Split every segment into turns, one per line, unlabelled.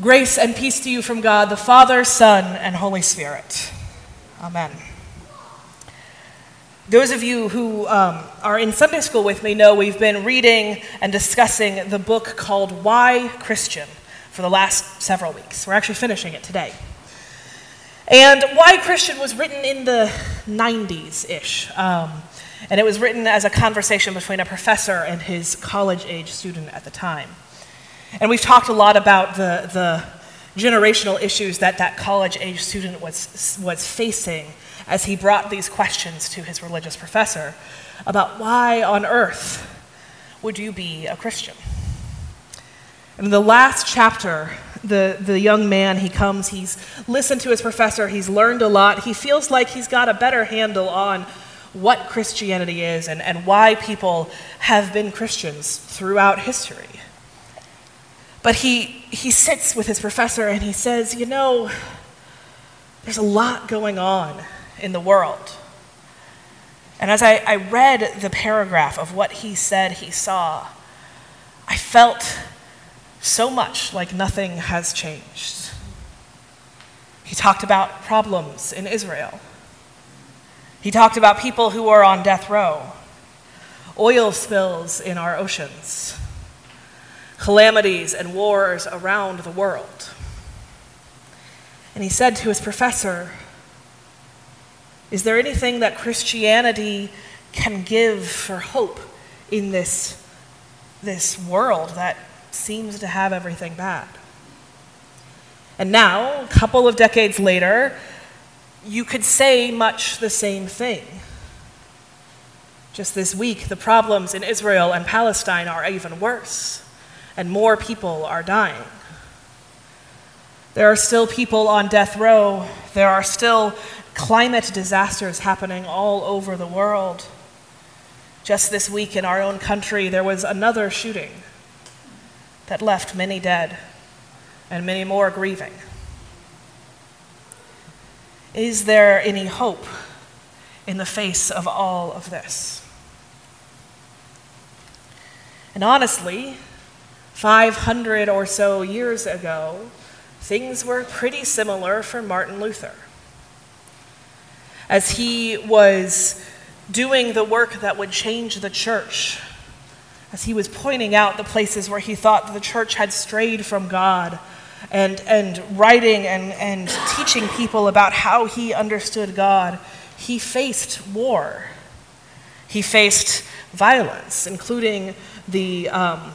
Grace and peace to you from God, the Father, Son, and Holy Spirit. Amen. Those of you who um, are in Sunday school with me know we've been reading and discussing the book called Why Christian for the last several weeks. We're actually finishing it today. And Why Christian was written in the 90s ish. Um, and it was written as a conversation between a professor and his college age student at the time. And we've talked a lot about the, the generational issues that that college age student was, was facing as he brought these questions to his religious professor about why on earth would you be a Christian? And in the last chapter, the, the young man, he comes, he's listened to his professor, he's learned a lot, he feels like he's got a better handle on what Christianity is and, and why people have been Christians throughout history. But he, he sits with his professor and he says, You know, there's a lot going on in the world. And as I, I read the paragraph of what he said he saw, I felt so much like nothing has changed. He talked about problems in Israel. He talked about people who are on death row, oil spills in our oceans, calamities and wars around the world. And he said to his professor, Is there anything that Christianity can give for hope in this, this world that seems to have everything bad? And now, a couple of decades later, you could say much the same thing. Just this week, the problems in Israel and Palestine are even worse and more people are dying. There are still people on death row. There are still climate disasters happening all over the world. Just this week in our own country, there was another shooting that left many dead and many more grieving. Is there any hope in the face of all of this? And honestly, 500 or so years ago, things were pretty similar for Martin Luther. As he was doing the work that would change the church, as he was pointing out the places where he thought the church had strayed from God, and, and writing and, and teaching people about how he understood God, he faced war. He faced violence, including the um,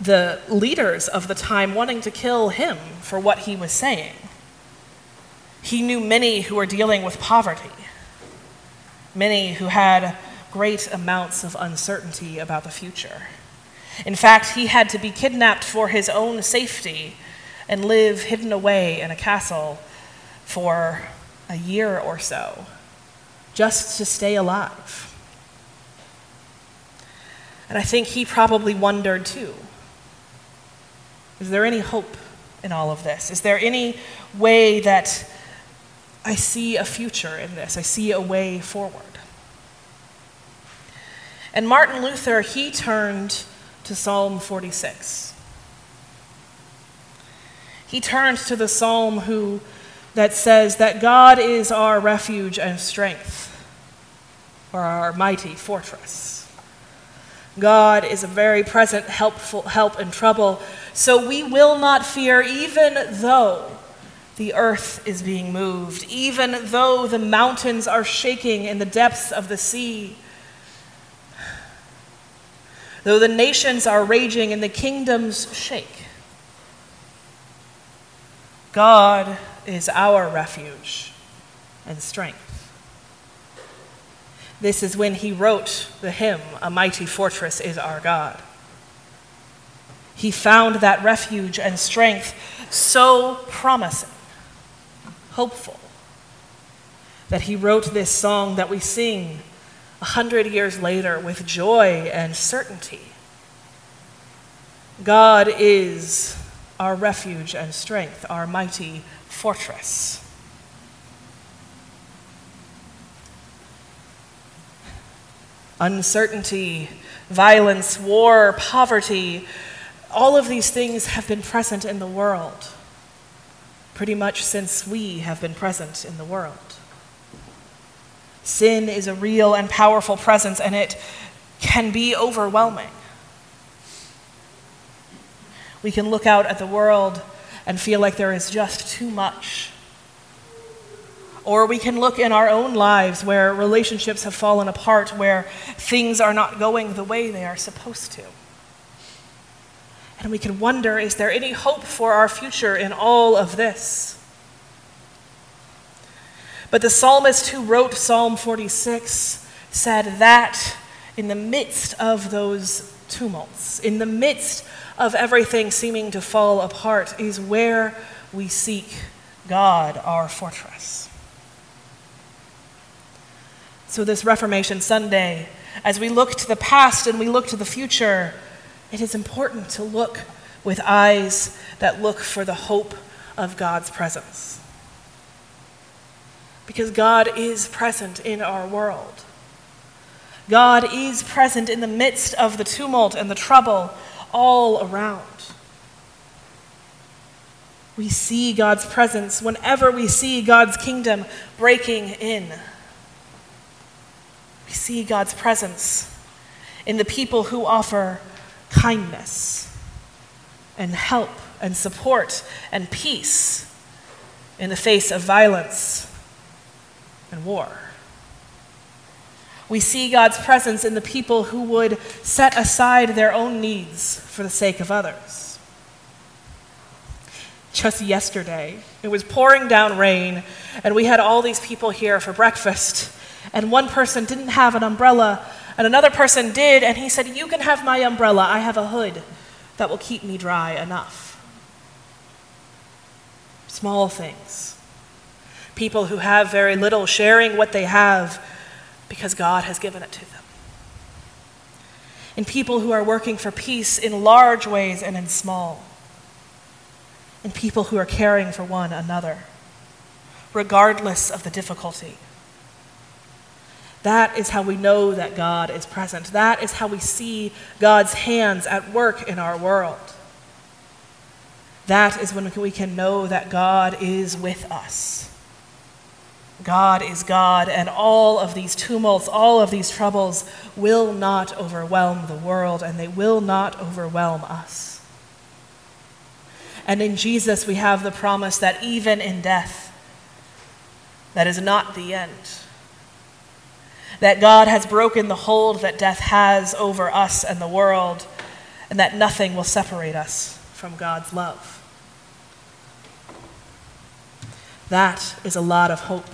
the leaders of the time wanting to kill him for what he was saying. He knew many who were dealing with poverty, many who had great amounts of uncertainty about the future. In fact, he had to be kidnapped for his own safety and live hidden away in a castle for a year or so, just to stay alive. And I think he probably wondered too is there any hope in all of this? Is there any way that I see a future in this? I see a way forward. And Martin Luther, he turned to Psalm 46. He turned to the psalm who, that says that God is our refuge and strength, or our mighty fortress. God is a very present helpful help in trouble. So we will not fear even though the earth is being moved, even though the mountains are shaking in the depths of the sea. Though the nations are raging and the kingdoms shake. God is our refuge and strength. This is when he wrote the hymn, A Mighty Fortress is Our God. He found that refuge and strength so promising, hopeful, that he wrote this song that we sing a hundred years later with joy and certainty. God is our refuge and strength, our mighty fortress. uncertainty, violence, war, poverty, all of these things have been present in the world pretty much since we have been present in the world. Sin is a real and powerful presence, and it can be overwhelming. We can look out at the world and feel like there is just too much. Or we can look in our own lives where relationships have fallen apart, where things are not going the way they are supposed to. And we can wonder is there any hope for our future in all of this? But the psalmist who wrote Psalm 46 said that in the midst of those tumults, in the midst of everything seeming to fall apart, is where we seek God, our fortress. So, this Reformation Sunday, as we look to the past and we look to the future, it is important to look with eyes that look for the hope of God's presence. Because God is present in our world. God is present in the midst of the tumult and the trouble all around. We see God's presence whenever we see God's kingdom breaking in. We see God's presence in the people who offer kindness and help and support and peace in the face of violence and war. We see God's presence in the people who would set aside their own needs for the sake of others. Just yesterday, it was pouring down rain, and we had all these people here for breakfast, and one person didn't have an umbrella, and another person did, and he said, You can have my umbrella, I have a hood that will keep me dry enough. Small things. People who have very little sharing what they have because God has given it to them. And people who are working for peace in large ways and in small. And people who are caring for one another, regardless of the difficulty. That is how we know that God is present. That is how we see God's hands at work in our world. That is when we can know that God is with us. God is God, and all of these tumults, all of these troubles will not overwhelm the world, and they will not overwhelm us. And in Jesus, we have the promise that even in death, that is not the end that God has broken the hold that death has over us and the world, and that nothing will separate us from God's love. That is a lot of hope.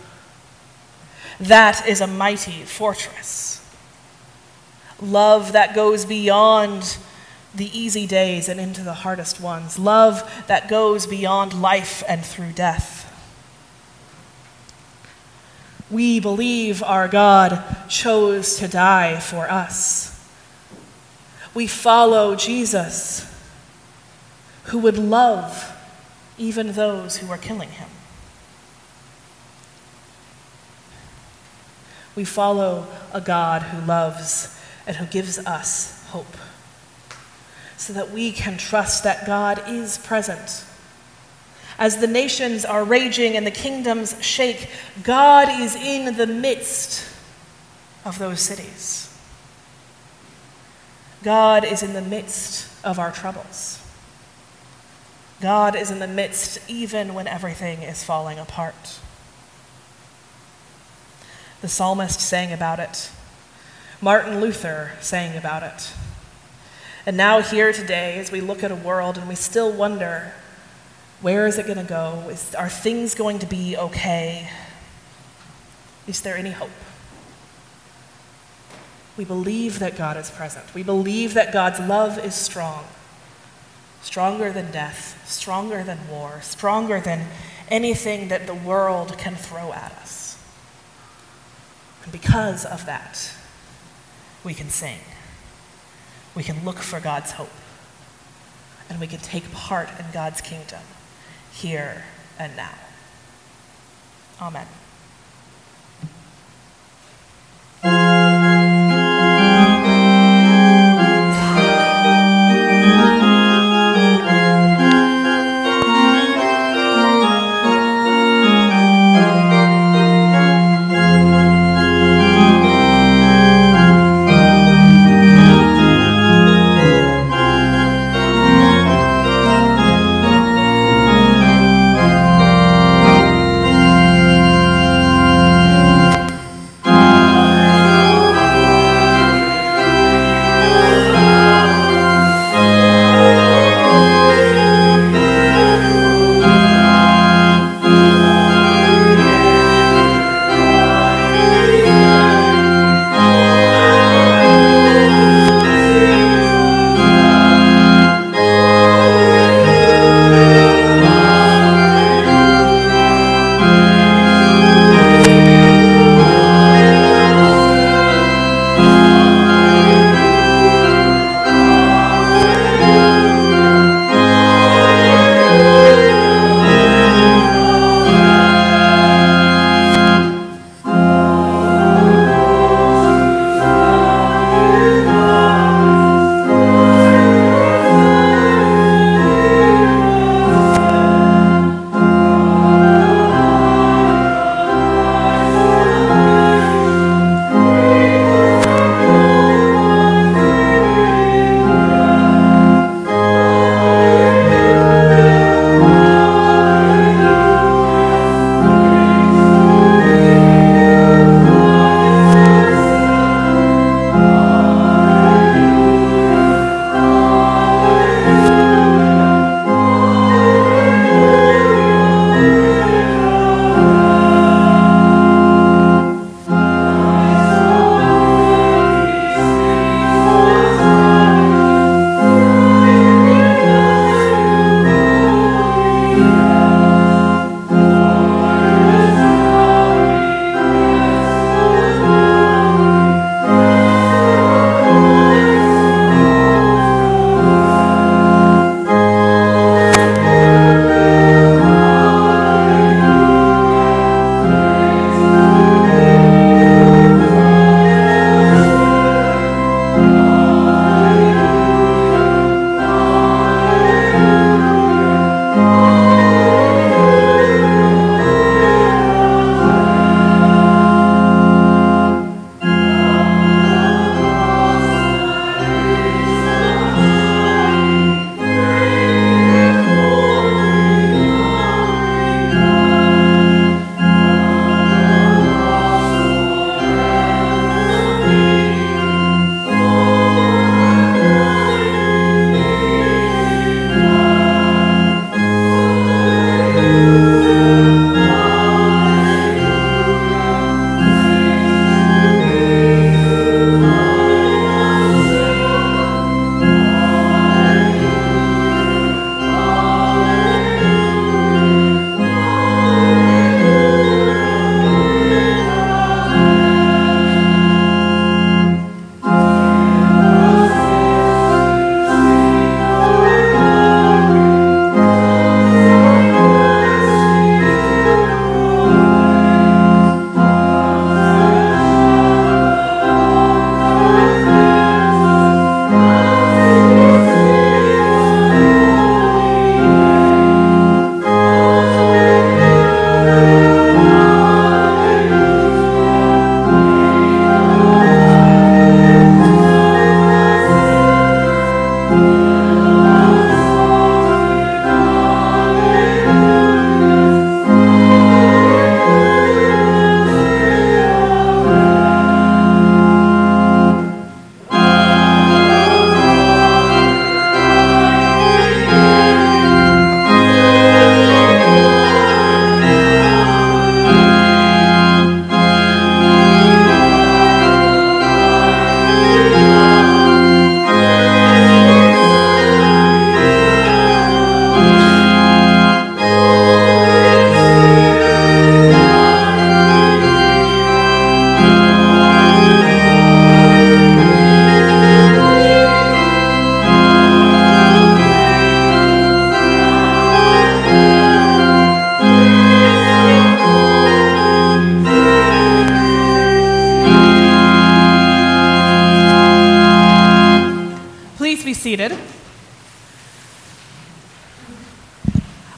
That is a mighty fortress. Love that goes beyond the easy days and into the hardest ones. Love that goes beyond life and through death. We believe our God chose to die for us. We follow Jesus, who would love even those who are killing him. We follow a God who loves and who gives us hope, so that we can trust that God is present as the nations are raging and the kingdoms shake, God is in the midst of those cities. God is in the midst of our troubles. God is in the midst even when everything is falling apart. The psalmist sang about it. Martin Luther sang about it. And now, here today, as we look at a world and we still wonder where is it going to go? Is, are things going to be okay? Is there any hope? We believe that God is present. We believe that God's love is strong, stronger than death, stronger than war, stronger than anything that the world can throw at us. And because of that, we can sing. We can look for God's hope. And we can take part in God's kingdom here and now. Amen.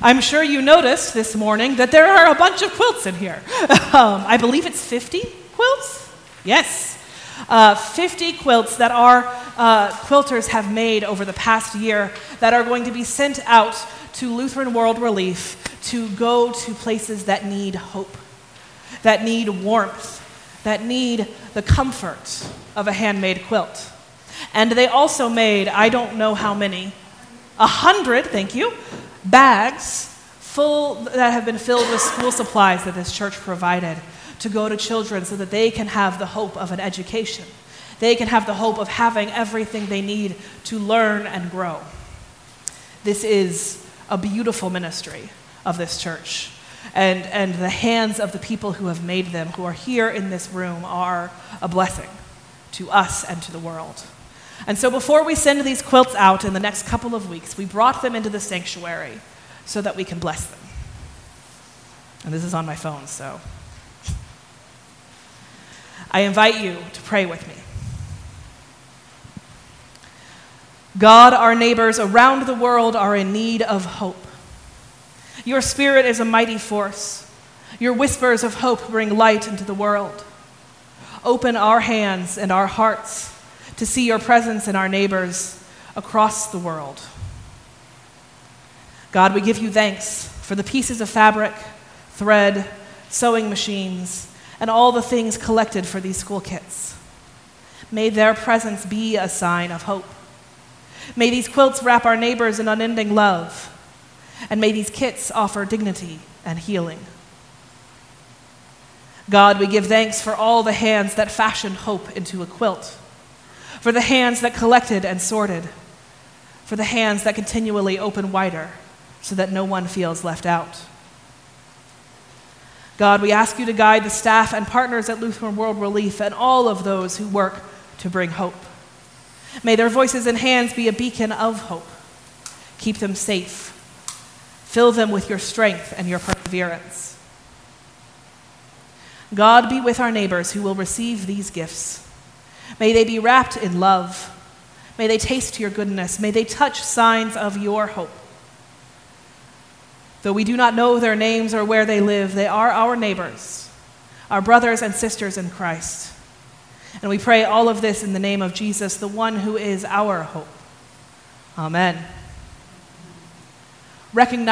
I'm sure you noticed this morning that there are a bunch of quilts in here. Um, I believe it's 50 quilts? Yes. Uh, 50 quilts that our uh, quilters have made over the past year that are going to be sent out to Lutheran World Relief to go to places that need hope, that need warmth, that need the comfort of a handmade quilt. And they also made, I don't know how many, a hundred, thank you, bags full that have been filled with school supplies that this church provided to go to children so that they can have the hope of an education. They can have the hope of having everything they need to learn and grow. This is a beautiful ministry of this church. And, and the hands of the people who have made them, who are here in this room, are a blessing to us and to the world. And so before we send these quilts out in the next couple of weeks, we brought them into the sanctuary so that we can bless them. And this is on my phone, so I invite you to pray with me. God, our neighbors around the world are in need of hope. Your spirit is a mighty force. Your whispers of hope bring light into the world. Open our hands and our hearts to see your presence in our neighbors across the world. God, we give you thanks for the pieces of fabric, thread, sewing machines, and all the things collected for these school kits. May their presence be a sign of hope. May these quilts wrap our neighbors in unending love, and may these kits offer dignity and healing. God, we give thanks for all the hands that fashioned hope into a quilt for the hands that collected and sorted, for the hands that continually open wider so that no one feels left out. God, we ask you to guide the staff and partners at Lutheran World Relief and all of those who work to bring hope. May their voices and hands be a beacon of hope. Keep them safe. Fill them with your strength and your perseverance. God, be with our neighbors who will receive these gifts. May they be wrapped in love. May they taste your goodness. May they touch signs of your hope. Though we do not know their names or where they live, they are our neighbors, our brothers and sisters in Christ. And we pray all of this in the name of Jesus, the one who is our hope. Amen. Recognize